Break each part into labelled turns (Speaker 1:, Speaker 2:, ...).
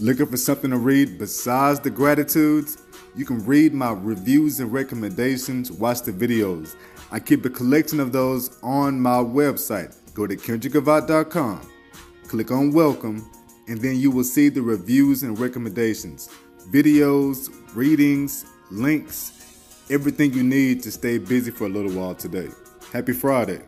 Speaker 1: Looking for something to read besides the gratitudes? You can read my reviews and recommendations, watch the videos. I keep a collection of those on my website. Go to kendrickavant.com, click on welcome, and then you will see the reviews and recommendations, videos, readings, links, everything you need to stay busy for a little while today. Happy Friday.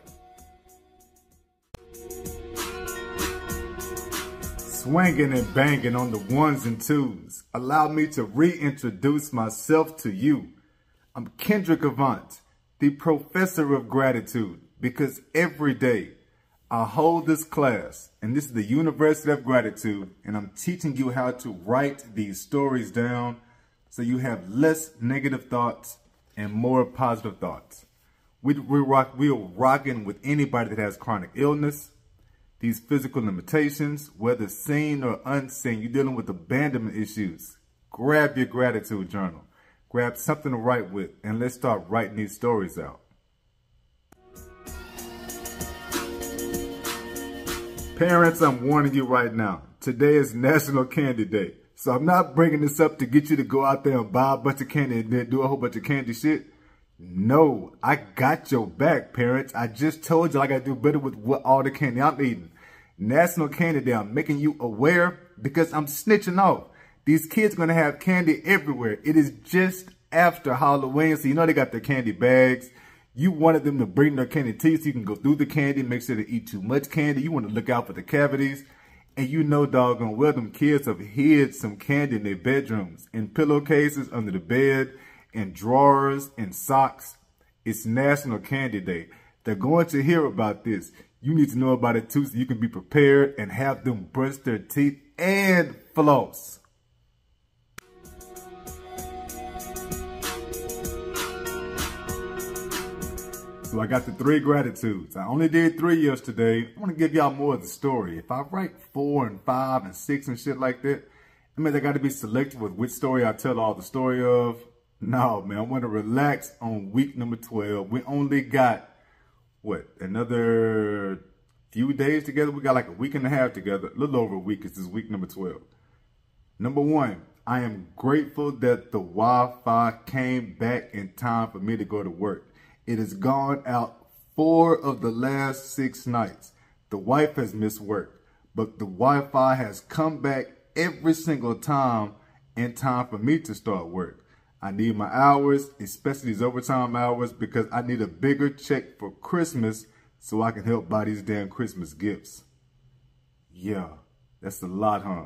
Speaker 1: Swinging and banging on the ones and twos. Allow me to reintroduce myself to you. I'm Kendrick Avant, the professor of gratitude, because every day I hold this class, and this is the University of Gratitude, and I'm teaching you how to write these stories down so you have less negative thoughts and more positive thoughts. We, we rock, we're rocking with anybody that has chronic illness, these physical limitations, whether seen or unseen, you're dealing with abandonment issues. Grab your gratitude journal. Grab something to write with, and let's start writing these stories out. Parents, I'm warning you right now. Today is National Candy Day. So I'm not bringing this up to get you to go out there and buy a bunch of candy and then do a whole bunch of candy shit. No, I got your back, parents. I just told you I gotta do better with what all the candy I'm eating. National Candy Day, I'm making you aware because I'm snitching off. These kids are gonna have candy everywhere. It is just after Halloween, so you know they got their candy bags. You wanted them to bring their candy to you so you can go through the candy, make sure they eat too much candy. You want to look out for the cavities. And you know doggone well them kids have hid some candy in their bedrooms, in pillowcases, under the bed, in drawers, in socks. It's National Candy Day. They're going to hear about this. You need to know about it too so you can be prepared and have them brush their teeth and floss. So I got the three gratitudes. I only did three yesterday. I want to give y'all more of the story. If I write four and five and six and shit like that, I mean, I got to be selective with which story I tell all the story of. No, man, I want to relax on week number 12. We only got, what, another few days together? We got like a week and a half together. A little over a week. This is week number 12. Number one, I am grateful that the Wi-Fi came back in time for me to go to work. It has gone out four of the last six nights. The wife has missed work, but the Wi-Fi has come back every single time in time for me to start work. I need my hours, especially these overtime hours, because I need a bigger check for Christmas so I can help buy these damn Christmas gifts. Yeah, that's a lot, huh?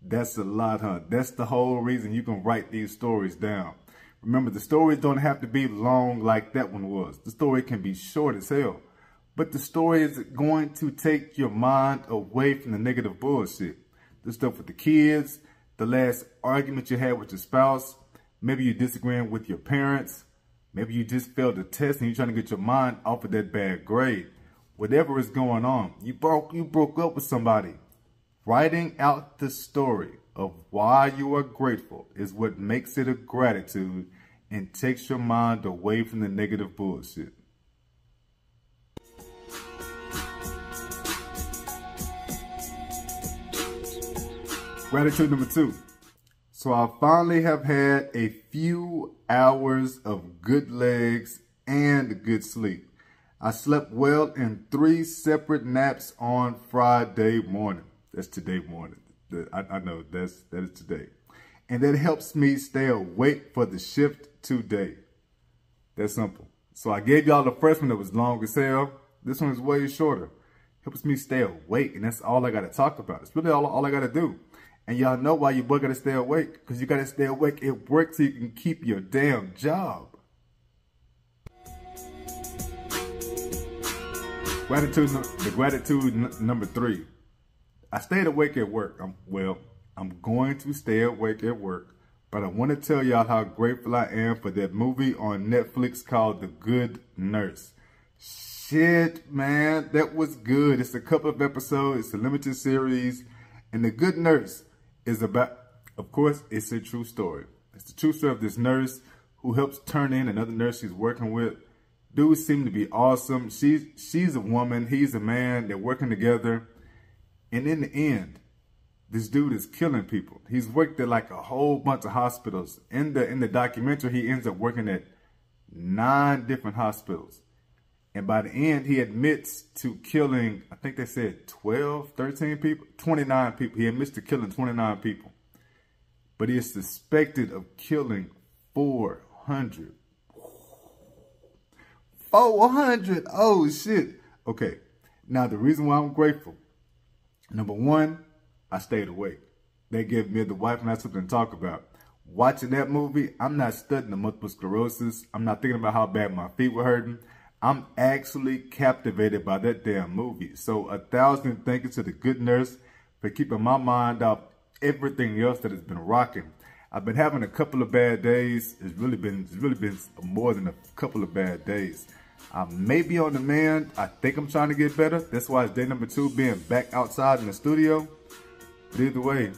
Speaker 1: That's a lot, huh? That's the whole reason you can write these stories down. Remember, the stories don't have to be long like that one was. The story can be short as hell. But the story is going to take your mind away from the negative bullshit. The stuff with the kids, the last argument you had with your spouse, maybe you're disagreeing with your parents, maybe you just failed a test and you're trying to get your mind off of that bad grade. Whatever is going on, you broke you broke up with somebody. Writing out the story of why you are grateful is what makes it a gratitude and takes your mind away from the negative bullshit. Gratitude number two. So I finally have had a few hours of good legs and good sleep. I slept well in three separate naps on Friday morning. That's today morning. I, I know that's that is today. And that helps me stay awake for the shift today. That's simple. So I gave y'all the first one that was long as hell. This one is way shorter. Helps me stay awake, and that's all I gotta talk about. It's really all, all I gotta do. And y'all know why you boy gotta stay awake. Because you gotta stay awake at work so you can keep your damn job. Gratitude, the gratitude number three. I stayed awake at work. I'm, well, I'm going to stay awake at work but I want to tell y'all how grateful I am for that movie on Netflix called The Good Nurse. Shit, man, that was good. It's a couple of episodes. It's a limited series. And The Good Nurse is about, of course, it's a true story. It's the true story of this nurse who helps turn in another nurse she's working with. Dudes seem to be awesome. She's, she's a woman. He's a man. They're working together. And in the end, this dude is killing people. He's worked at like a whole bunch of hospitals. In the in the documentary, he ends up working at nine different hospitals. And by the end, he admits to killing, I think they said 12, 13 people, 29 people. He admits to killing 29 people. But he is suspected of killing 400. 400. Oh, shit. Okay. Now, the reason why I'm grateful, number one, I stayed awake. They gave me the wife and I something to talk about. Watching that movie, I'm not studying the multiple sclerosis. I'm not thinking about how bad my feet were hurting. I'm actually captivated by that damn movie. So a thousand thank you to the good nurse for keeping my mind off everything else that has been rocking. I've been having a couple of bad days. It's really been it's really been more than a couple of bad days. I may be on the. I think I'm trying to get better. That's why it's day number two being back outside in the studio. But either way,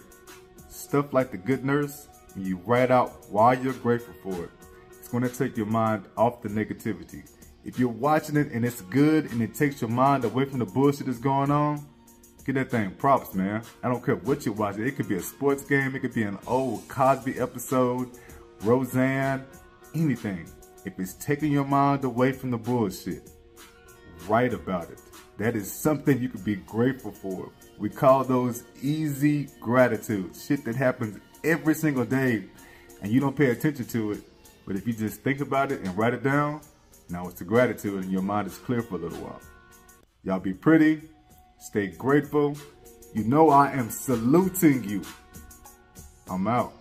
Speaker 1: stuff like the good nurse, you write out why you're grateful for it. It's going to take your mind off the negativity. If you're watching it and it's good and it takes your mind away from the bullshit that's going on, get that thing props, man. I don't care what you're watching. It could be a sports game. It could be an old Cosby episode, Roseanne, anything. If it's taking your mind away from the bullshit, write about it. That is something you could be grateful for. We call those easy gratitude. Shit that happens every single day and you don't pay attention to it. But if you just think about it and write it down, now it's the gratitude and your mind is clear for a little while. Y'all be pretty, stay grateful. You know I am saluting you. I'm out.